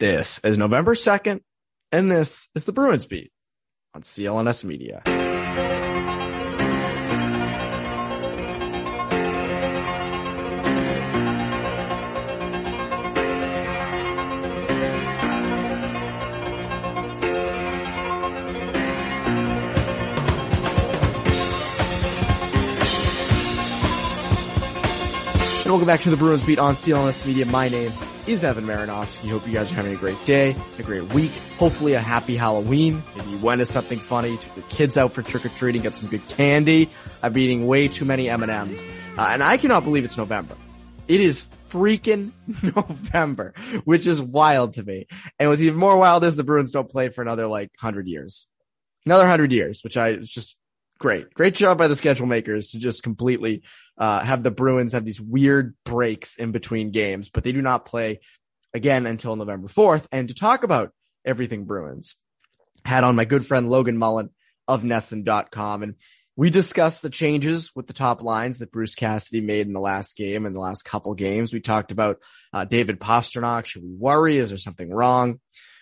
This is November 2nd, and this is the Bruins Beat on CLNS Media. And welcome back to the Bruins Beat on CLNS Media. My name is Evan Marinofsky. Hope you guys are having a great day, a great week, hopefully a happy Halloween. Maybe you went to something funny, took your kids out for trick-or-treating, got some good candy. I'm eating way too many M&Ms. Uh, and I cannot believe it's November. It is freaking November, which is wild to me. And what's even more wild is the Bruins don't play for another like hundred years. Another hundred years, which I is just great. Great job by the schedule makers to just completely uh, have the Bruins have these weird breaks in between games, but they do not play again until November 4th. And to talk about everything Bruins, had on my good friend Logan Mullen of NESN.com. And we discussed the changes with the top lines that Bruce Cassidy made in the last game and the last couple games. We talked about uh, David Pastrnak. Should we worry? Is there something wrong?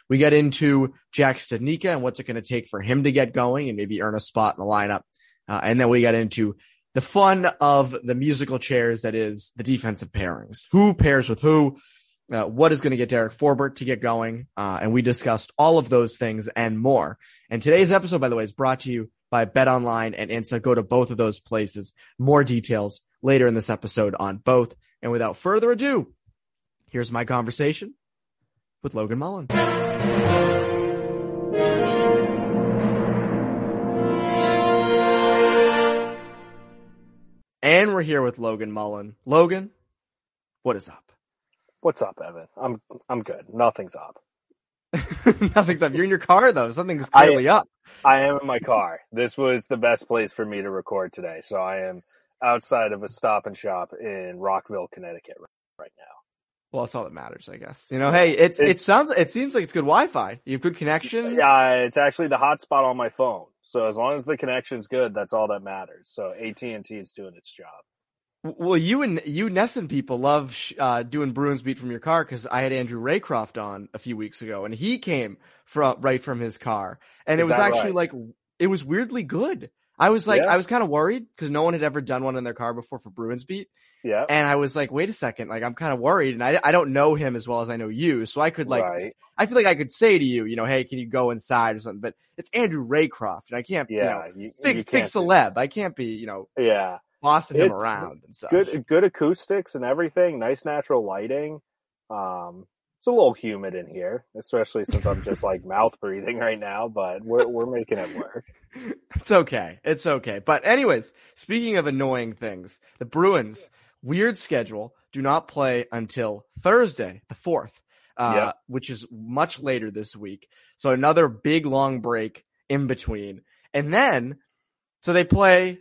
We get into Jack Studnicka and what's it going to take for him to get going and maybe earn a spot in the lineup. Uh, and then we get into the fun of the musical chairs that is the defensive pairings. Who pairs with who? Uh, what is going to get Derek Forbort to get going? Uh, and we discussed all of those things and more. And today's episode, by the way, is brought to you by Bet Online and INSA. Go to both of those places. More details later in this episode on both. And without further ado, here's my conversation with Logan Mullen. And we're here with Logan Mullen. Logan, what is up? What's up, Evan? I'm I'm good. Nothing's up. Nothing's up. You're in your car though. Something's clearly I, up. I am in my car. This was the best place for me to record today. So I am outside of a stop and shop in Rockville, Connecticut right now. Well, that's all that matters, I guess. You know, hey, it's, it sounds, it seems like it's good Wi-Fi. You have good connection. Yeah, it's actually the hotspot on my phone. So as long as the connection's good, that's all that matters. So AT and T is doing its job. Well, you and you NESN people love uh, doing Bruins beat from your car because I had Andrew Raycroft on a few weeks ago, and he came from right from his car, and Is it was actually right? like it was weirdly good. I was like, Yeah. I was kind of worried because no one had ever done one in their car before for Bruins beat, Yeah. and I was like, wait a second, like I'm kind of worried, and I I don't know him as well as I know you, so I could like right. I feel like I could say to you, you know, hey, can you go inside or something? But it's Andrew Raycroft, and I can't, you know, Yeah. You, big you big celeb. I can't be, you know, Yeah. bossing him around and stuff. Good good acoustics and everything. Nice natural lighting. Um it's a little humid in here, especially since I'm just like mouth breathing right now, but we're we're making it work. It's okay. It's okay. But anyways, speaking of annoying things, the Bruins weird schedule do not play until Thursday, the 4th, uh, Yeah. which is much later this week. So another big long break in between. And then, so they play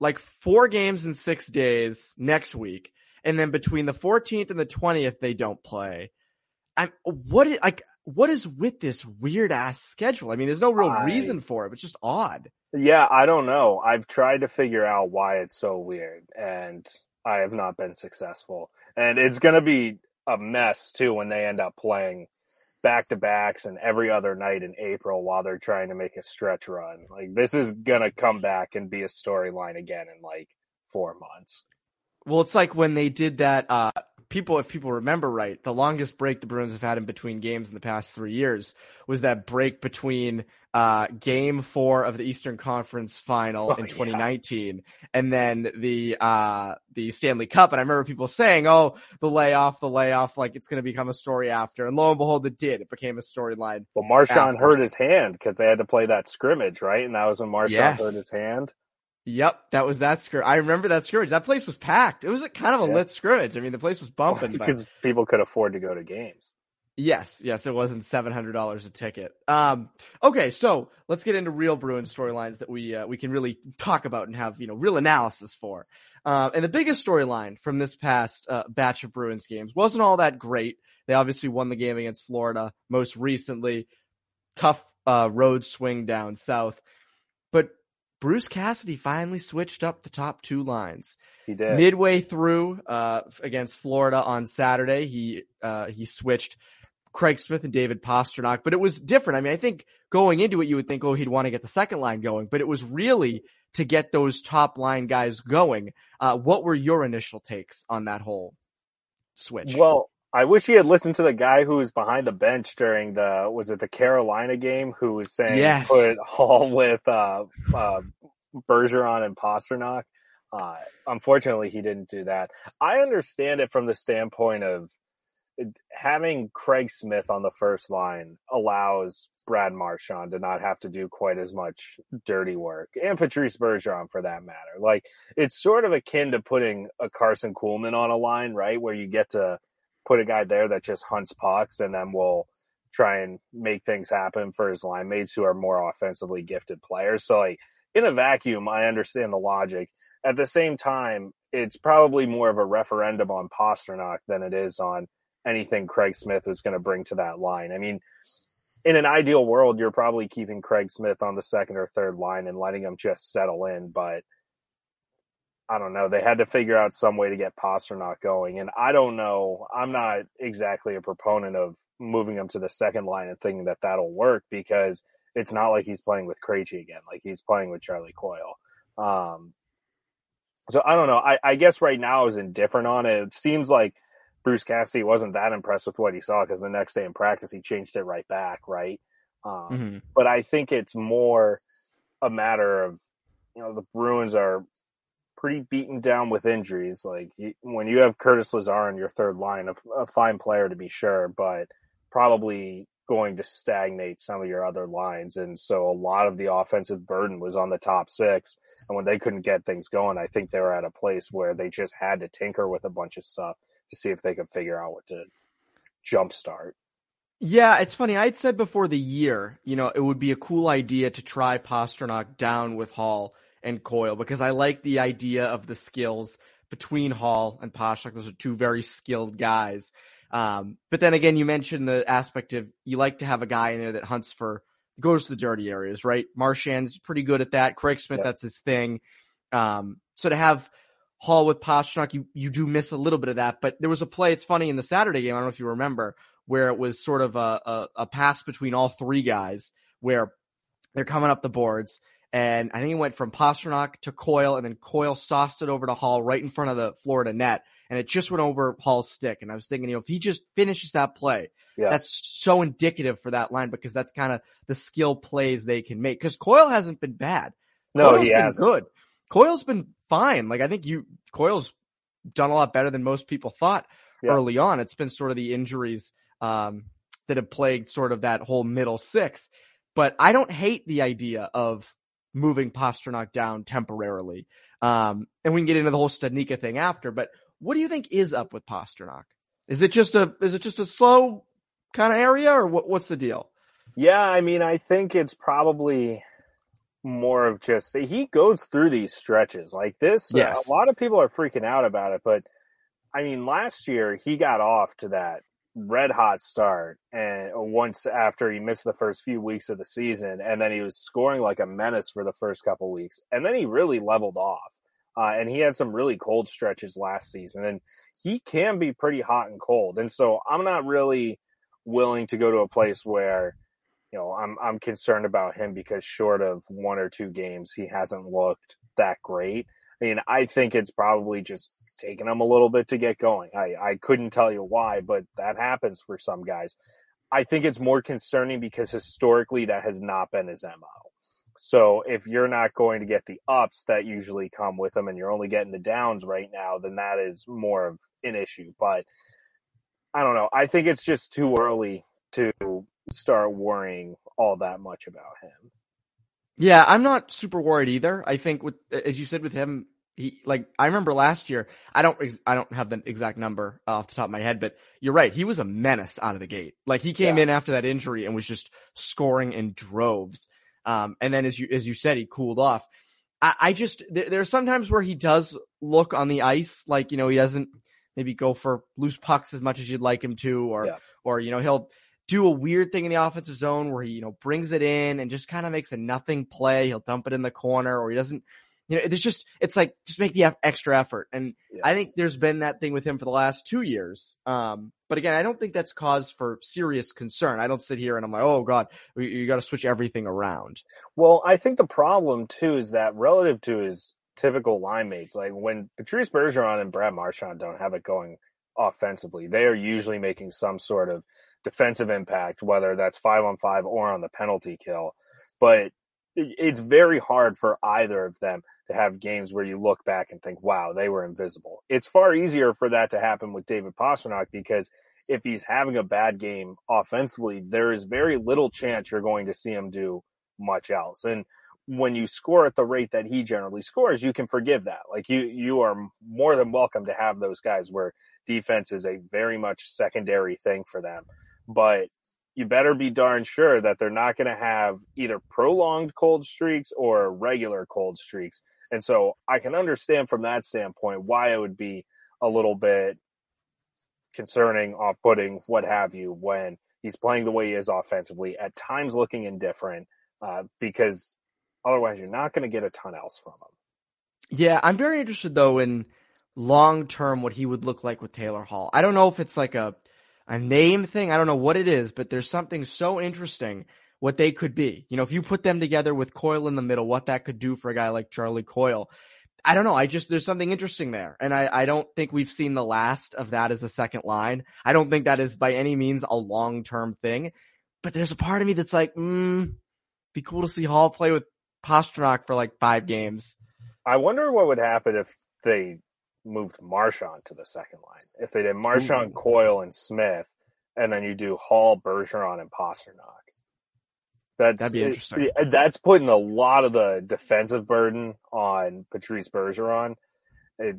like four games in six days next week. And then between the 14th and the 20th, they don't play. I'm, what, i- like, what is with this weird ass schedule? I mean, there's no real I- reason for it, but just odd. Yeah, I don't know. I've tried to figure out why it's so weird and I have not been successful. And it's going to be a mess too when they end up playing back to backs and every other night in April while they're trying to make a stretch run. Like this is going to come back and be a storyline again in like 4 months. Well, it's like when they did that. Uh, people, if people remember right, the longest break the Bruins have had in between games in the past three years was that break between uh, Game Four of the Eastern Conference Final Oh, in yeah. 2019, and then the uh, the Stanley Cup. And I remember people saying, "Oh, the layoff, the layoff, like it's going to become a story after." And lo and behold, it did. It became a storyline. Well, Marchand After. hurt his hand because they had to play that scrimmage, right? And that was when Marchand Yes. hurt his hand. Yep, that was that scrimmage. I remember that scrimmage. That place was packed. It was a kind of a Yeah. lit scrimmage. I mean, the place was bumping. but- because people could afford to go to games. Yes, yes, it wasn't seven hundred dollars a ticket. Um, okay, so let's get into real Bruin storylines that we uh, we can really talk about and have you know real analysis for. Uh, and the biggest storyline from this past uh, batch of Bruins games wasn't all that great. They obviously won the game against Florida most recently. Tough uh, road swing down south, but Bruce Cassidy finally switched up the top two lines. He did. Midway through uh, against Florida on Saturday, he uh, he switched Craig Smith and David Pastrnak, but it was different. I mean, I think going into it, you would think, oh, he'd want to get the second line going, but it was really to get those top line guys going. Uh, what were your initial takes on that whole switch? Well, I wish he had listened to the guy who was behind the bench during the was it the Carolina game who was saying yes. put Hall with uh, uh, Bergeron and Pastrnak. Uh, unfortunately, he didn't do that. I understand it from the standpoint of having Craig Smith on the first line allows Brad Marchand to not have to do quite as much dirty work, and Patrice Bergeron for that matter. Like it's sort of akin to putting a Karson Kuhlman on a line, right, where you get to put a guy there that just hunts pucks and then we'll try and make things happen for his line mates who are more offensively gifted players. So like in a vacuum, I understand the logic. At the same time, it's probably more of a referendum on Pastrnak than it is on anything Craig Smith was going to bring to that line. I mean, in an ideal world, you're probably keeping Craig Smith on the second or third line and letting him just settle in, but I don't know. They had to figure out some way to get Pastrnak going. And I don't know. I'm not exactly a proponent of moving him to the second line and thinking that that'll work because it's not like he's playing with Krejci again. Like he's playing with Charlie Coyle. Um, so I don't know. I, I guess right now is indifferent on it. It seems like Bruce Cassidy wasn't that impressed with what he saw because the next day in practice he changed it right back, right? Um, mm-hmm. But I think it's more a matter of you know the Bruins are pretty beaten down with injuries. Like when you have Curtis Lazar on your third line, a, a fine player to be sure, but probably going to stagnate some of your other lines. And so a lot of the offensive burden was on the top six. And when they couldn't get things going, I think they were at a place where they just had to tinker with a bunch of stuff to see if they could figure out what to jumpstart. Yeah, it's funny. I'd said before the year, you know, it would be a cool idea to try Pastrnak down with Hall and Coyle because I like the idea of the skills between Hall and Pastrnak. Those are two very skilled guys. Um, but then again, you mentioned the aspect of you like to have a guy in there that hunts for goes to the dirty areas, right? Marchand's pretty good at that. Craig Smith, yep. that's his thing. Um, so to have Hall with Pastrnak, you, you do miss a little bit of that. But there was a play, it's funny in the Saturday game, I don't know if you remember, where it was sort of a, a, a pass between all three guys where they're coming up the boards. And I think it went from Pastrnak to Coyle, and then Coyle sauced it over to Hall right in front of the Florida net, and it just went over Hall's stick. And I was thinking, you know, if he just finishes that play, yeah. that's so indicative for that line because that's kind of the skill plays they can make. Because Coyle hasn't been bad. No, Coyle's he been hasn't. good. Coyle's been fine. Like I think you Coyle's done a lot better than most people thought yeah. early on. It's been sort of the injuries um, that have plagued sort of that whole middle six. But I don't hate the idea of moving Pastrnak down temporarily. Um, and we can get into the whole Studnicka thing after. But what do you think is up with Pastrnak? Is it just a is it just a slow kind of area, or what, what's the deal? Yeah, I mean, I think it's probably more of just he goes through these stretches like this. Yes. Uh, a lot of people are freaking out about it, but I mean, last year he got off to that red hot start and once after he missed the first few weeks of the season and then he was scoring like a menace for the first couple weeks and then he really leveled off uh, and he had some really cold stretches last season and he can be pretty hot and cold and so i'm not really willing to go to a place where you know, I'm I'm concerned about him because short of one or two games, he hasn't looked that great. I mean, I think it's probably just taking him a little bit to get going. I, I couldn't tell you why, but that happens for some guys. I think it's more concerning because historically that has not been his MO. So if you're not going to get the ups that usually come with him and you're only getting the downs right now, then that is more of an issue. But I don't know. I think it's just too early to start worrying all that much about him. Yeah, I'm not super worried either. I think with as you said with him, he like I remember last year. I don't I don't have the exact number off the top of my head, but you're right. He was a menace out of the gate. Like he came yeah. in after that injury and was just scoring in droves. Um, and then as you as you said, he cooled off. I, I just there, there are sometimes where he does look on the ice like you know he doesn't maybe go for loose pucks as much as you'd like him to, or yeah. or you know he'll do a weird thing in the offensive zone where he, you know, brings it in and just kind of makes a nothing play. He'll dump it in the corner or he doesn't, you know, it's just, it's like, just make the extra effort. And yeah. I think there's been that thing with him for the last two years. Um, But again, I don't think that's cause for serious concern. I don't sit here and I'm like, oh God, you, you got to switch everything around. Well, I think the problem too is that relative to his typical line mates, like when Patrice Bergeron and Brad Marchand don't have it going offensively, they are usually making some sort of defensive impact, whether that's five on five or on the penalty kill. But it's very hard for either of them to have games where you look back and think, wow, they were invisible. It's far easier for that to happen with David Pastrnak because if he's having a bad game offensively, there is very little chance you're going to see him do much else. And when you score at the rate that he generally scores, you can forgive that. Like you, you are more than welcome to have those guys where defense is a very much secondary thing for them. But you better be darn sure that they're not going to have either prolonged cold streaks or regular cold streaks. And so I can understand from that standpoint why it would be a little bit concerning, off putting, what have you, when he's playing the way he is offensively, at times looking indifferent, uh, because otherwise you're not going to get a ton else from him. Yeah, I'm very interested though in long term what he would look like with Taylor Hall. I don't know if it's like a a name thing. I don't know what it is, but there's something so interesting what they could be. You know, if you put them together with Coyle in the middle, what that could do for a guy like Charlie Coyle. I don't know. I just, there's something interesting there. And I, I don't think we've seen the last of that as a second line. I don't think that is by any means a long term thing, but there's a part of me that's like, mm, be cool to see Hall play with Pastrnak for like five games. I wonder what would happen if they moved Marchand to the second line. If they did Marchand, Ooh. Coyle, and Smith, and then you do Hall, Bergeron, and Pastrnak. That's, That'd be interesting. It, uh, that's putting a lot of the defensive burden on Patrice Bergeron,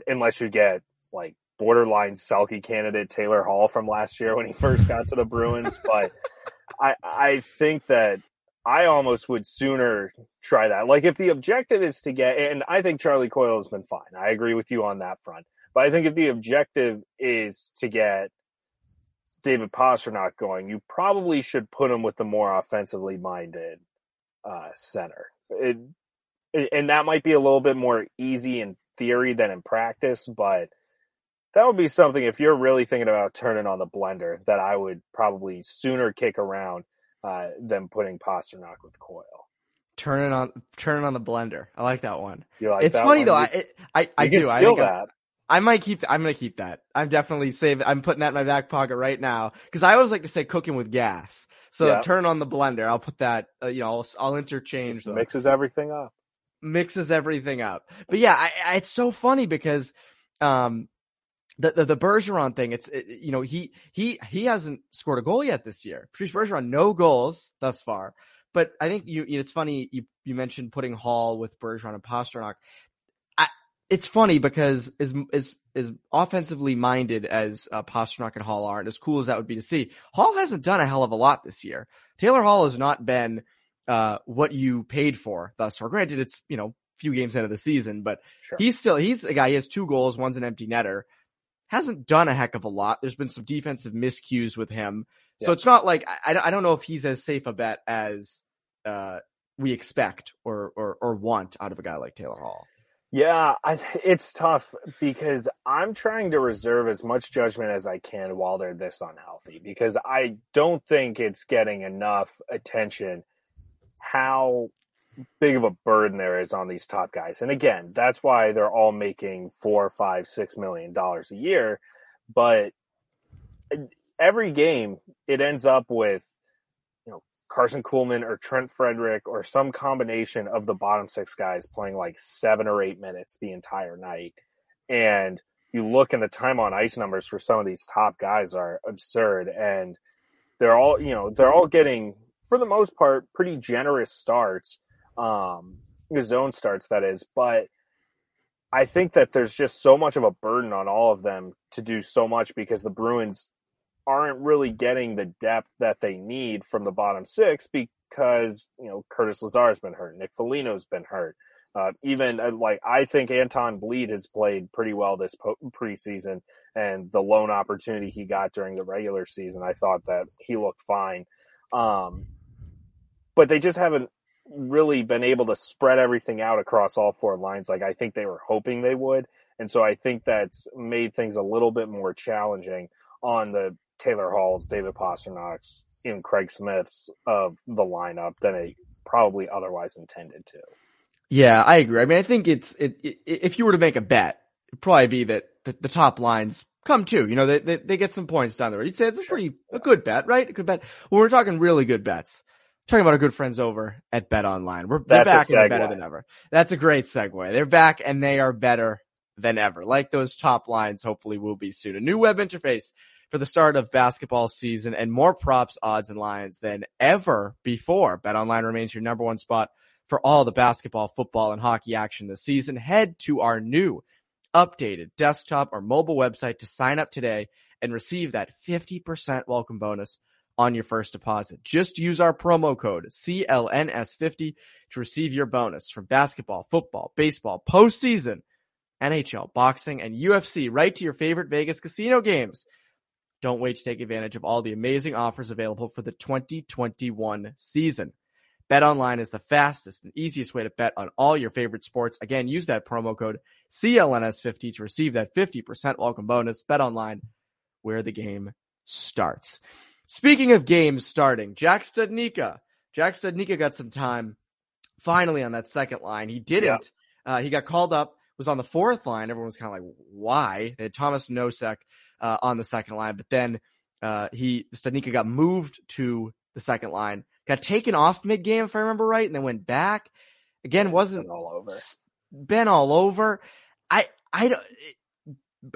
unless you get like borderline Selke candidate Taylor Hall from last year when he first got to the Bruins. but I, I think that I almost would sooner try that. Like if the objective is to get, and I think Charlie Coyle has been fine. I agree with you on that front. But I think if the objective is to get David Pastrnak going, you probably should put him with the more offensively minded uh, center. It, and that might be a little bit more easy in theory than in practice, but that would be something if you're really thinking about turning on the blender that I would probably sooner kick around uh, than putting Pastrnak with Coyle. Turn it on, turn it on the blender. I like that one. Like it's that funny one? though. I I, I do. I think that. I might keep. I'm gonna keep that. I'm definitely save. I'm putting that in my back pocket right now because I always like to say cooking with gas. So yeah. turn on the blender. I'll put that. Uh, you know, I'll, I'll interchange. Mixes everything up. Mixes everything up. But yeah, I, I, it's so funny because, um, the, the, the Bergeron thing, it's, it, you know, he, he, he hasn't scored a goal yet this year. Patrice Bergeron, no goals thus far. But I think you, you know, it's funny you, you mentioned putting Hall with Bergeron and Pastrnak. I, it's funny because as, as, as offensively minded as uh, Pastrnak and Hall are, and as cool as that would be to see, Hall hasn't done a hell of a lot this year. Taylor Hall has not been, uh, what you paid for thus far. Granted, it's, you know, few games into the season, but sure. he's still, he's a guy, he has two goals, one's an empty netter hasn't done a heck of a lot. There's been some defensive miscues with him. Yeah. So it's not like, I, I don't know if he's as safe a bet as, uh, we expect or, or, or want out of a guy like Taylor Hall. Yeah, I, it's tough because I'm trying to reserve as much judgment as I can while they're this unhealthy because I don't think it's getting enough attention how big of a burden there is on these top guys. And again, that's why they're all making four, five, six million dollars a year. But every game, it ends up with, you know, Karson Kuhlman or Trent Frederic or some combination of the bottom six guys playing like seven or eight minutes the entire night. And you look and the time on ice numbers for some of these top guys are absurd. And they're all, you know, they're all getting, for the most part, pretty generous starts um, zone starts that is. But I think that there's just so much of a burden on all of them to do so much because the Bruins aren't really getting the depth that they need from the bottom six because you know Curtis Lazar's been hurt, Nick Foligno's been hurt. Uh, even uh, like I think Anton Blidh has played pretty well this po- preseason, and the loan opportunity he got during the regular season, I thought that he looked fine. Um, but they just haven't really been able to spread everything out across all four lines like I think they were hoping they would. And so I think that's made things a little bit more challenging on the Taylor Halls, David Pastrnak's, even Craig Smith's of the lineup than it probably otherwise intended to. Yeah, I agree. I mean, I think it's it, it if you were to make a bet, it'd probably be that the, the top lines come too. You know, they, they, they get some points down the road. You'd say it's a pretty a good bet, right? A good bet. Well, we're talking really good bets. Talking about our good friends over at Bet Online. We're they're back and they're better than ever. That's a great segue. They're back and they are better than ever. Like those top lines, hopefully will be soon. A new web interface for the start of basketball season and more props, odds, and lines than ever before. Bet Online remains your number one spot for all the basketball, football, and hockey action this season. Head to our new updated desktop or mobile website to sign up today and receive that 50% welcome bonus on your first deposit. Just use our promo code CLNS50 to receive your bonus from basketball, football, baseball, postseason, NHL, boxing, and UFC right to your favorite Vegas casino games. Don't wait to take advantage of all the amazing offers available for the 2021 season. Bet online is the fastest and easiest way to bet on all your favorite sports. Again, use that promo code CLNS50 to receive that 50% welcome bonus. Bet online where the game starts. Speaking of games starting, Jack Studnicka. Jack Studnicka got some time finally on that second line. He didn't. Yeah. Uh, he got called up, was on the fourth line. Everyone was kind of like, why? They had Thomas Nosek uh, on the second line, but then uh, he Studnicka got moved to the second line, got taken off mid game if I remember right, and then went back. Again, wasn't been all over. Been all over. I I don't.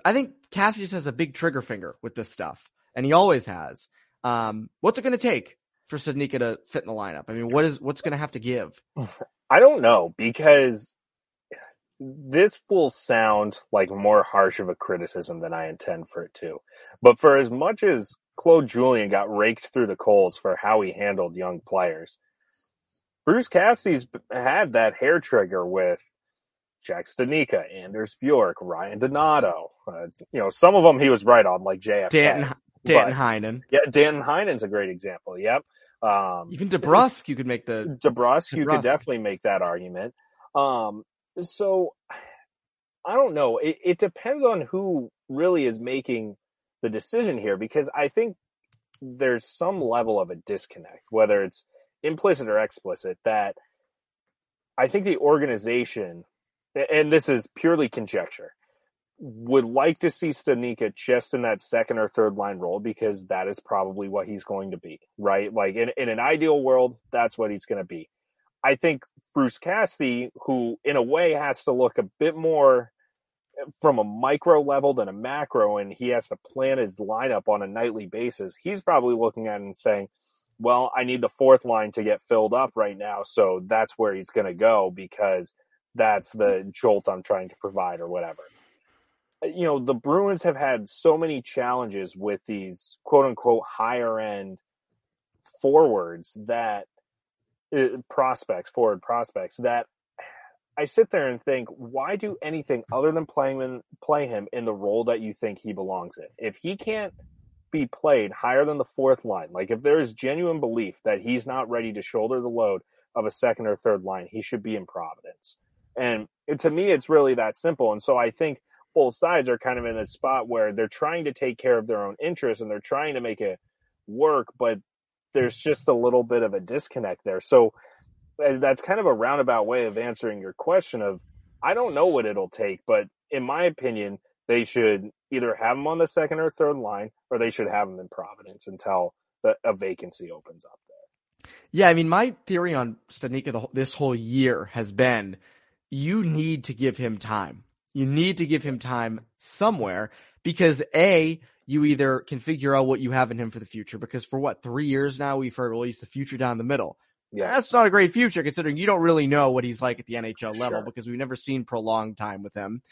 I think Cassie just has a big trigger finger with this stuff, and he always has. Um, what's it going to take for Studnicka to fit in the lineup? I mean, what is what's going to have to give? I don't know because this will sound like more harsh of a criticism than I intend for it to. But for as much as Claude Julien got raked through the coals for how he handled young players, Bruce Cassidy's had that hair trigger with Jack Studnicka, Anders Bjork, Ryan Donato. Uh, you know, some of them he was right on, like JFK. Danton, Danton Heinen. Yeah, Danton Heinen's a great example. Yep. Um, Even DeBrusk, you could make the DeBrusk, you could definitely make that argument. Um, so I don't know. It, it depends on who really is making the decision here because I think there's some level of a disconnect, whether it's implicit or explicit, that I think the organization, and this is purely conjecture, would like to see Studnicka just in that second or third line role because that is probably what he's going to be, right? Like in, in an ideal world, that's what he's going to be. I think Bruce Cassidy, who in a way has to look a bit more eh, from a micro level than a macro, and he has to plan his lineup on a nightly basis, he's probably looking at it and saying, well, I need the fourth line to get filled up right now. So that's where he's going to go because that's the jolt I'm trying to provide or whatever. You know, the Bruins have had so many challenges with these quote unquote higher end forwards that uh, prospects, forward prospects, that I sit there and think, why do anything other than playing him, play him in the role that you think he belongs in? If he can't be played higher than the fourth line, like if there is genuine belief that he's not ready to shoulder the load of a second or third line, he should be in Providence. And to me, it's really that simple. And so I think both sides are kind of in a spot where they're trying to take care of their own interests and they're trying to make it work, but there's just a little bit of a disconnect there. So uh, that's kind of a roundabout way of answering your question of I don't know what it'll take, but in my opinion, they should either have him on the second or third line or they should have him in Providence until the, a vacancy opens up there. Yeah, I mean, my theory on Studnicka this whole year has been you need to give him time. You need to give him time somewhere because A, you either can figure out what you have in him for the future. Because for what three years now, we've heard well he's the future down the middle. Yeah, that's not a great future considering you don't really know what he's like at the NHL sure. level because we've never seen prolonged time with him.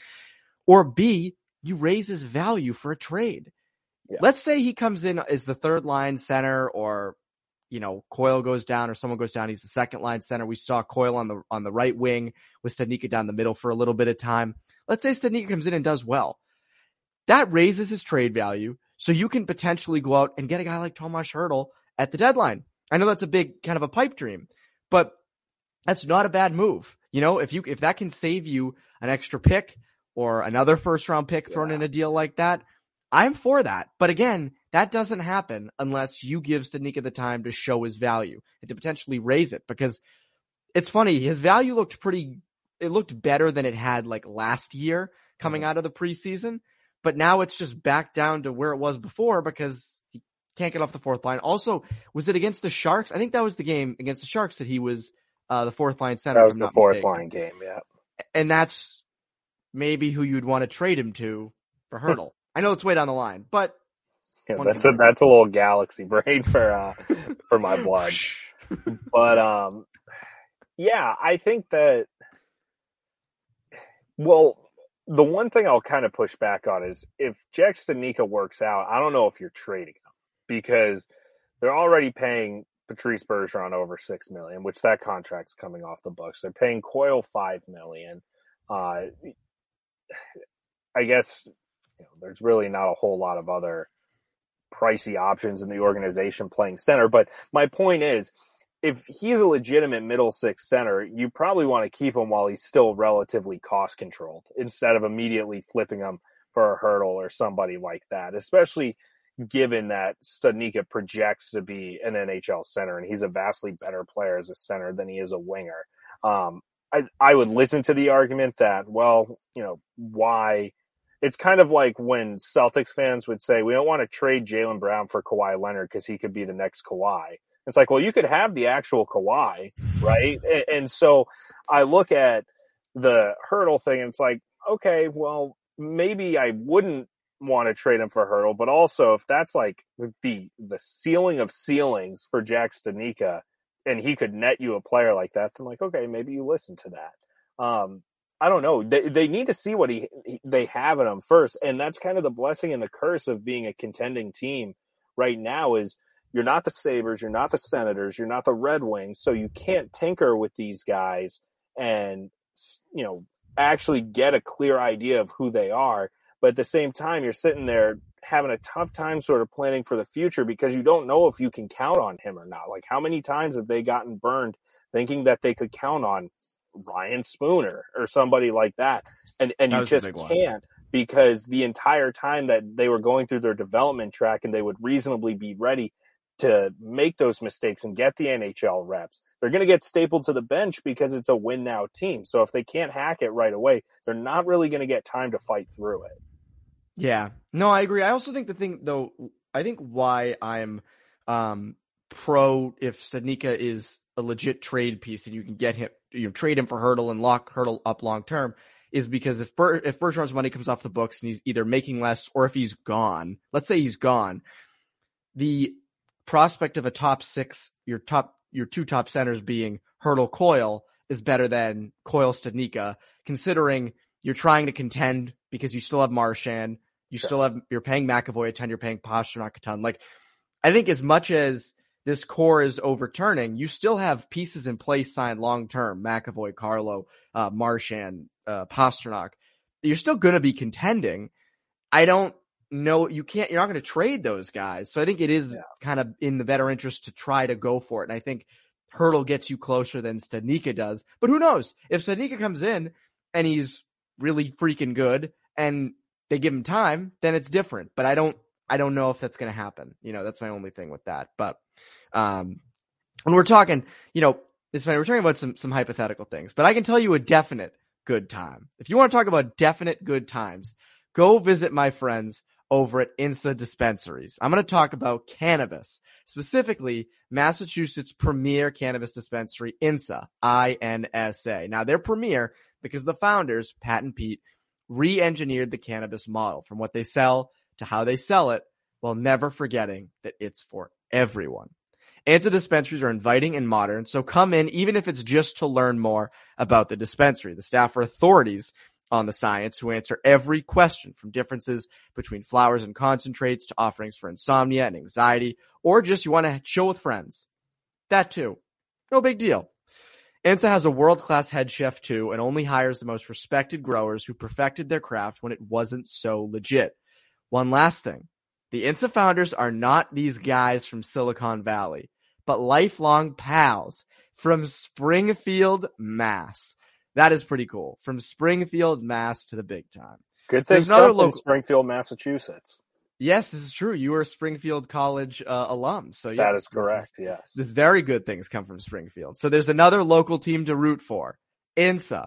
Or B, you raise his value for a trade. Yeah. Let's say he comes in as the third line center or you know, Coyle goes down or someone goes down. He's the second line center. We saw Coyle on the on the right wing with Studnicka down the middle for a little bit of time. Let's say Studnicka comes in and does well that raises his trade value. So you can potentially go out and get a guy like Tomas Hertl at the deadline. I know that's a big kind of a pipe dream, but that's not a bad move. You know, if you, if that can save you an extra pick or another first round pick thrown yeah. in a deal like that, I'm for that. But again, that doesn't happen unless you give Studnicka the time to show his value and to potentially raise it because it's funny. His value looked pretty, it looked better than it had like last year coming Mm-hmm. out of the preseason, but now it's just back down to where it was before because he can't get off the fourth line. Also, was it against the Sharks? I think that was the game against the Sharks that he was uh, the fourth line center. That was the fourth mistaken. line game. Yeah. and that's maybe who you'd want to trade him to for Hertl. I know it's way down the line, but Yeah, that's a that's a little galaxy brain for uh for my blood. But um yeah, I think that well the one thing I'll kind of push back on is if Jack Studnicka works out, I don't know if you're trading him because they're already paying Patrice Bergeron over six million, which that contract's coming off the books. They're paying Coyle five million. Uh, I guess you know, there's really not a whole lot of other pricey options in the organization playing center. But my point is, if he's a legitimate middle six center, you probably want to keep him while he's still relatively cost controlled instead of immediately flipping him for a Hertl or somebody like that, especially given that Studnicka projects to be an NHL center and he's a vastly better player as a center than he is a winger. Um, I, I would listen to the argument that, well, you know, why it's kind of like when Celtics fans would say, we don't want to trade Jaylen Brown for Kawhi Leonard because he could be the next Kawhi. It's like, well, you could have the actual Kawhi, right? and, and so I look at the Hertl thing and it's like, okay, well, maybe I wouldn't want to trade him for Hertl, but also if that's like the, the ceiling of ceilings for Jack Studnicka and he could net you a player like that, then like, okay, maybe you listen to that. Um, I don't know. They they need to see what he, he they have in him first, and that's kind of the blessing and the curse of being a contending team right now. Is you're not the Sabres, you're not the Senators, you're not the Red Wings, so you can't tinker with these guys and you know actually get a clear idea of who they are. But at the same time, you're sitting there having a tough time sort of planning for the future because you don't know if you can count on him or not. Like how many times have they gotten burned thinking that they could count on Ryan Spooner or somebody like that. And and That you just can't because the entire time that they were going through their development track and they would reasonably be ready to make those mistakes and get the NHL reps, they're going to get stapled to the bench because it's a win now team. So if they can't hack it right away, they're not really going to get time to fight through it. Yeah. No, I agree. I also think the thing though, I think why I'm um pro if Studnicka is a legit trade piece and you can get him you know trade him for Hertl and lock Hertl up long term is because if Ber- if Bergeron's money comes off the books and he's either making less or if he's gone, let's say he's gone, the prospect of a top 6 your top your two top centers being Hertl Coyle is better than Coyle Studnicka considering you're trying to contend because you still have Marchand, you Sure. still have you're paying McAvoy a ton, you're paying Pastrnak a ton. Like I think as much as this core is overturning, you still have pieces in place signed long term. McAvoy, Carlo, uh, Marchand, uh, Pastrnak. You're still going to be contending. I don't know. You can't. You're not going to trade those guys. So I think it is Yeah. kind of in the better interest to try to go for it. And I think Hertl gets you closer than Studnicka does. But who knows? If Studnicka comes in and he's really freaking good and they give him time, then it's different. But I don't. I don't know if that's going to happen. You know, that's my only thing with that. But um, when we're talking, you know, it's funny. We're talking about some some hypothetical things, but I can tell you a definite good time. If you want to talk about definite good times, go visit my friends over at INSA dispensaries. I'm going to talk about cannabis, specifically Massachusetts premier cannabis dispensary, INSA, I-N-S-A. Now they're premier because the founders, Pat and Pete, re-engineered the cannabis model from what they sell to how they sell it while never forgetting that it's for everyone. INSA dispensaries are inviting and modern, so come in even if it's just to learn more about the dispensary. The staff are authorities on the science who answer every question from differences between flowers and concentrates to offerings for insomnia and anxiety, or just you want to chill with friends. That too. No big deal. INSA has a world-class head chef too and only hires the most respected growers who perfected their craft when it wasn't so legit. One last thing. The INSA founders are not these guys from Silicon Valley, but lifelong pals from Springfield, Mass. That is pretty cool. From Springfield, Mass to the big time. Good thing. There's things another come from local- Springfield, Massachusetts. Yes, this is true. You are a Springfield College uh, alum, so yes, that is correct. This is, yes, this very good things come from Springfield. So there's another local team to root for. INSA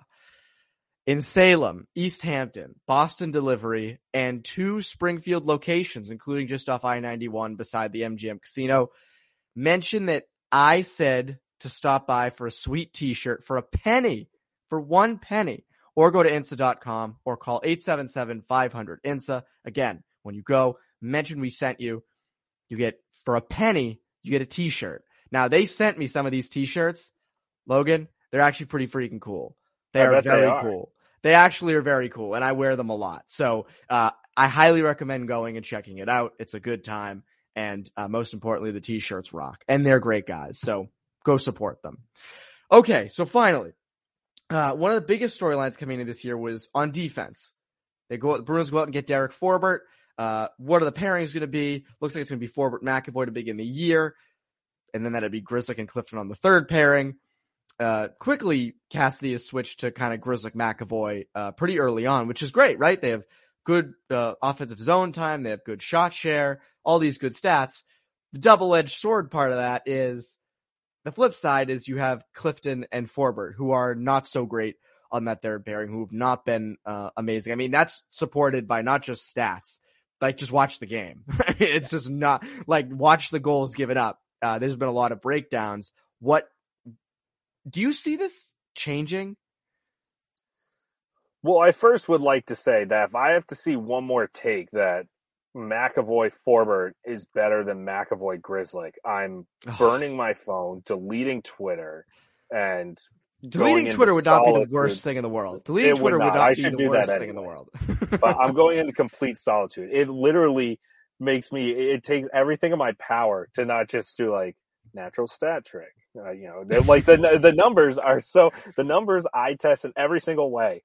in Salem, East Hampton, Boston Delivery, and two Springfield locations, including just off I-91 beside the MGM Casino. Mention that I said to stop by for a sweet t-shirt for a penny, for one penny, or go to INSA.com or call 877-500-INSA. Again, when you go, mention we sent you. You get, for a penny, you get a t-shirt. Now they sent me some of these t-shirts. Logan, they're actually pretty freaking cool. They I are bet they very are. cool. They actually are very cool and I wear them a lot. So, uh, I highly recommend going and checking it out. It's a good time. And, uh, most importantly, the t-shirts rock and they're great guys. So go support them. Okay. So finally, uh, one of the biggest storylines coming into this year was on defense. They go, the Bruins go out and get Derek Forbort. Uh, what are the pairings going to be? Looks like it's going to be Forbort McAvoy to begin the year. And then that'd be Grizzly and Clifton on the third pairing. Uh, quickly, Cassidy has switched to kind of Grizzly McAvoy, uh, pretty early on, which is great, right? They have good, uh, offensive zone time. They have good shot share, all these good stats. The double-edged sword part of that is the flip side is you have Clifton and Forbort who are not so great on that third pairing, who have not been, uh, amazing. I mean, that's supported by not just stats, like just watch the game. it's just not like watch the goals given up. Uh, there's been a lot of breakdowns. What do you see this changing? Well, I first would like to say that if I have to see one more take that McAvoy Forbort is better than McAvoy Grizzly, I'm burning my phone, deleting Twitter, and Deleting Twitter would not be the worst thing in the world. Deleting It would Twitter would not. not, I be the worst thing in the world. but I'm going into complete solitude. It literally makes me. It takes everything in my power to not just do like natural stat trick. Uh, you know, like the the numbers are so the numbers I test in every single way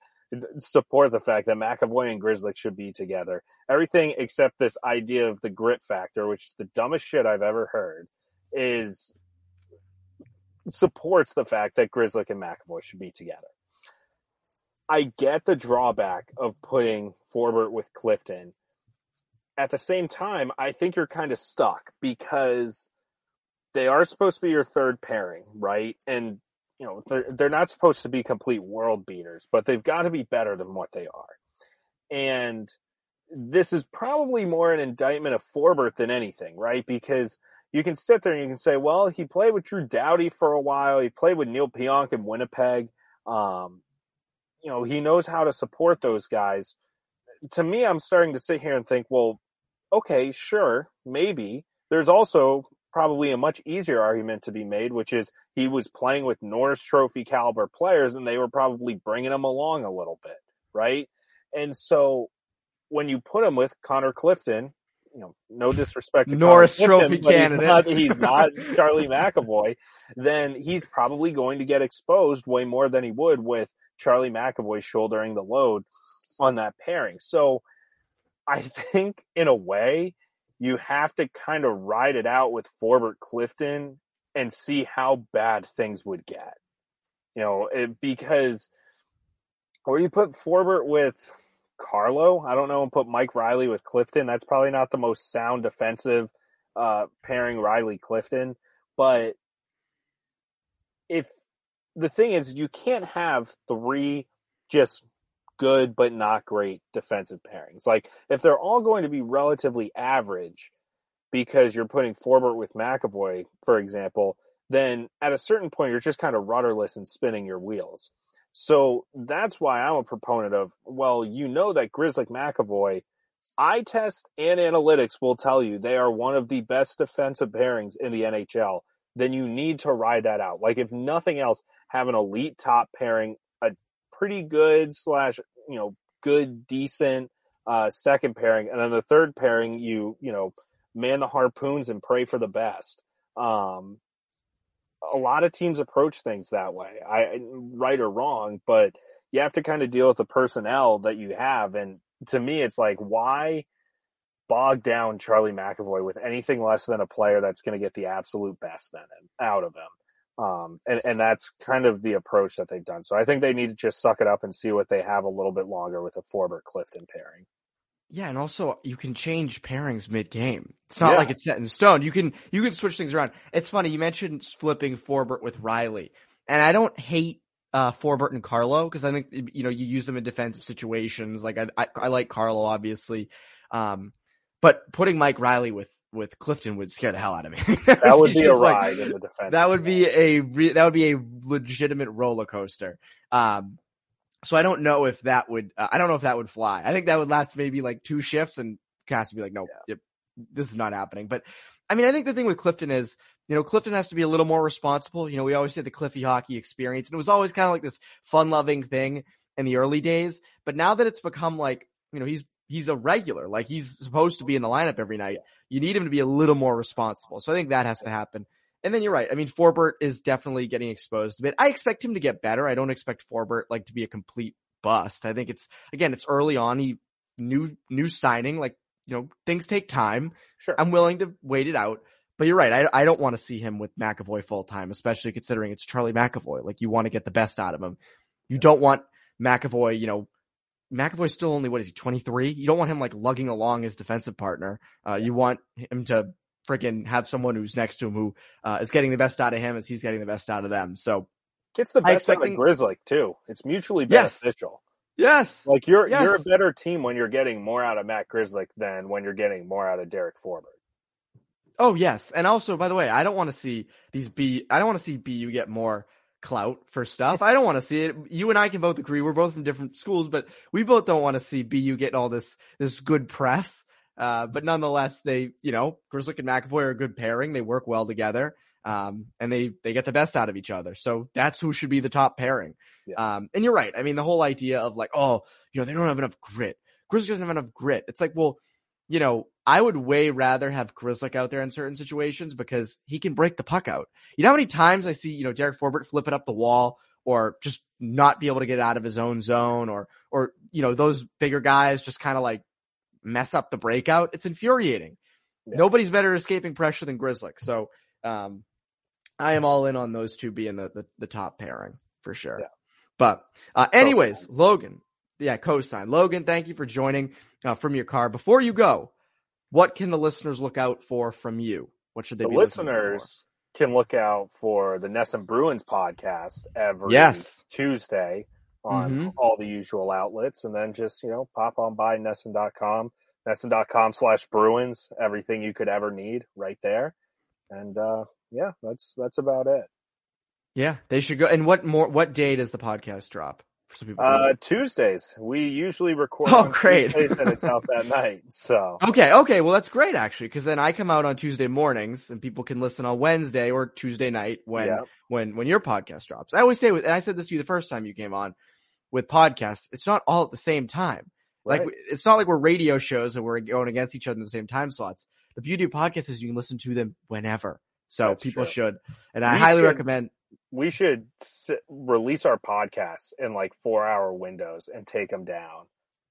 support the fact that McAvoy and Grizzly should be together. Everything except this idea of the grit factor, which is the dumbest shit I've ever heard, is supports the fact that Grizzly and McAvoy should be together. I get the drawback of putting Forbort with Clifton. At the same time, I think you're kind of stuck because they are supposed to be your third pairing, right? And you know, they're, they're not supposed to be complete world beaters, but they've got to be better than what they are. And this is probably more an indictment of Forbort than anything, right? Because you can sit there and you can say, well, he played with Drew Doughty for a while. He played with Neal Pionk in Winnipeg. Um, you know, he knows how to support those guys. To me, I'm starting to sit here and think, well, okay, sure, maybe. There's also probably a much easier argument to be made, which is he was playing with Norris Trophy caliber players and they were probably bringing him along a little bit, right? And so when you put him with Connor Clifton, you know, no disrespect to Norris Connor Trophy Clifton, candidate. He's not, he's not Charlie McAvoy. Then he's probably going to get exposed way more than he would with Charlie McAvoy shouldering the load on that pairing. So I think in a way, you have to kind of ride it out with Forbort Clifton and see how bad things would get. You know, it, because, or you put Forbort with Carlo, I don't know, and put Mike Reilly with Clifton. That's probably not the most sound defensive uh, pairing Reilly Clifton. But if the thing is, you can't have three just good but not great defensive pairings. Like if they're all going to be relatively average because you're putting Forbort with McAvoy, for example, then at a certain point you're just kind of rudderless and spinning your wheels. So that's why I'm a proponent of, well, you know that Grizzly McAvoy, eye test and analytics will tell you they are one of the best defensive pairings in the NHL. Then you need to ride that out. Like if nothing else, have an elite top pairing, a pretty good slash, you know, good, decent, uh, second pairing. And then the third pairing, you, you know, man the harpoons and pray for the best. Um, a lot of teams approach things that way. I right or wrong, but you have to kind of deal with the personnel that you have. And to me, it's like, why bog down Charlie McAvoy with anything less than a player that's going to get the absolute best then out of him? Um, and, and that's kind of the approach that they've done. So I think they need to just suck it up and see what they have a little bit longer with a Forbort Clifton pairing. Yeah, and also you can change pairings mid game. It's not Yeah. like it's set in stone. You can you can switch things around. It's funny you mentioned flipping Forbort with Reilly, and I don't hate uh Forbort and Carlo because I think you know you use them in defensive situations. Like I I, I like Carlo obviously, um, but putting Mike Reilly with with Clifton would scare the hell out of me. That would be a just like- ride in the defense. that would be a re- that would be a legitimate roller coaster. Um, so I don't know if that would uh, I don't know if that would fly. I think that would last maybe like two shifts, and Cass would be like, no, yep, this is not happening. But I mean, I think the thing with Clifton is, you know, Clifton has to be a little more responsible. You know, we always say the Cliffy hockey experience, and it was always kind of like this fun loving thing in the early days. But now that it's become like, you know, he's he's a regular, like he's supposed to be in the lineup every night. You need him to be a little more responsible. So I think that has to happen. And then you're right. I mean, Forbort is definitely getting exposed a bit. I expect him to get better. I don't expect Forbort like to be a complete bust. I think it's again, it's early on. He new new signing, like you know, things take time. Sure. I'm willing to wait it out. But you're right. I, I don't want to see him with McAvoy full time, especially considering it's Charlie McAvoy. Like you want to get the best out of him. You don't want McAvoy, you know, McAvoy's still only, what is he, 23? You don't want him like lugging along his defensive partner. Uh, you want him to freaking have someone who's next to him who, uh, is getting the best out of him as he's getting the best out of them. So Gets the best out of Grizzly too. It's mutually beneficial. yes, Like you're you're a better team when you're getting more out of Matt Grzelcyk than when you're getting more out of Derek Forbort. Oh yes, and also by the way, I don't want to see these B. I don't want to see BU get more clout for stuff. I don't want to see it. You and I can both agree. We're both from different schools, but we both don't want to see BU getting all this this good press. Uh, but nonetheless, they you know Grizzly and McAvoy are a good pairing. They work well together, um, and they they get the best out of each other. So that's who should be the top pairing. Yeah. Um, and you're right. I mean, the whole idea of like, oh, you know, they don't have enough grit. Grizzly doesn't have enough grit. It's like, well, you know, I would way rather have Grzelcyk out there in certain situations because he can break the puck out. You know how many times I see, you know, Derek Forbort flip it up the wall or just not be able to get out of his own zone or, or, you know, those bigger guys just kind of like mess up the breakout. It's infuriating. Yeah. Nobody's better at escaping pressure than Grzelcyk. So, um, I am all in on those two being the, the, the top pairing for sure. Yeah. But, uh, anyways, Logan, yeah, cosign. Logan, thank you for joining uh, from your car. Before you go, what can the listeners look out for from you? What should they The be listeners can look out for the NESN Bruins podcast every Yes. Tuesday on Mhm. all the usual outlets, and then just you know pop on by NESN.com, NESN.com slash Bruins, everything you could ever need right there, and uh, yeah, that's that's about it. Yeah, they should go. And what more? What day does the podcast drop? Some people. Uh, Tuesdays we usually record. Oh, on great. Tuesdays and it's out that night. So okay, okay. Well, that's great actually, because then I come out on Tuesday mornings, and people can listen on Wednesday or Tuesday night when Yeah. when when your podcast drops. I always say, with, and I said this to you the first time you came on with podcasts. It's not all at the same time. Like it's not like we're radio shows and we're going against each other in the same time slots. The beauty of podcasts is you can listen to them whenever. So That's people true. should, and I We highly should- recommend. We should s release our podcasts in like four hour windows and take them down.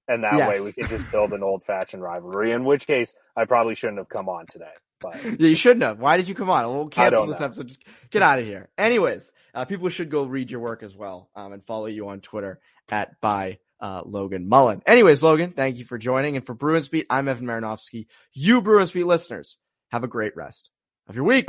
And that way we can just build an old fashioned rivalry, in which case I probably shouldn't have come on today. But Yeah, you shouldn't have. Why did you come on? We'll cancel this know. episode. Just get out of here. Anyways, uh, people should go read your work as well um, and follow you on Twitter at by uh, Logan Mullen. Anyways, Logan, thank you for joining. And for Bruins Beat, I'm Evan Marinofsky. You Bruins Beat listeners, have a great rest of your week.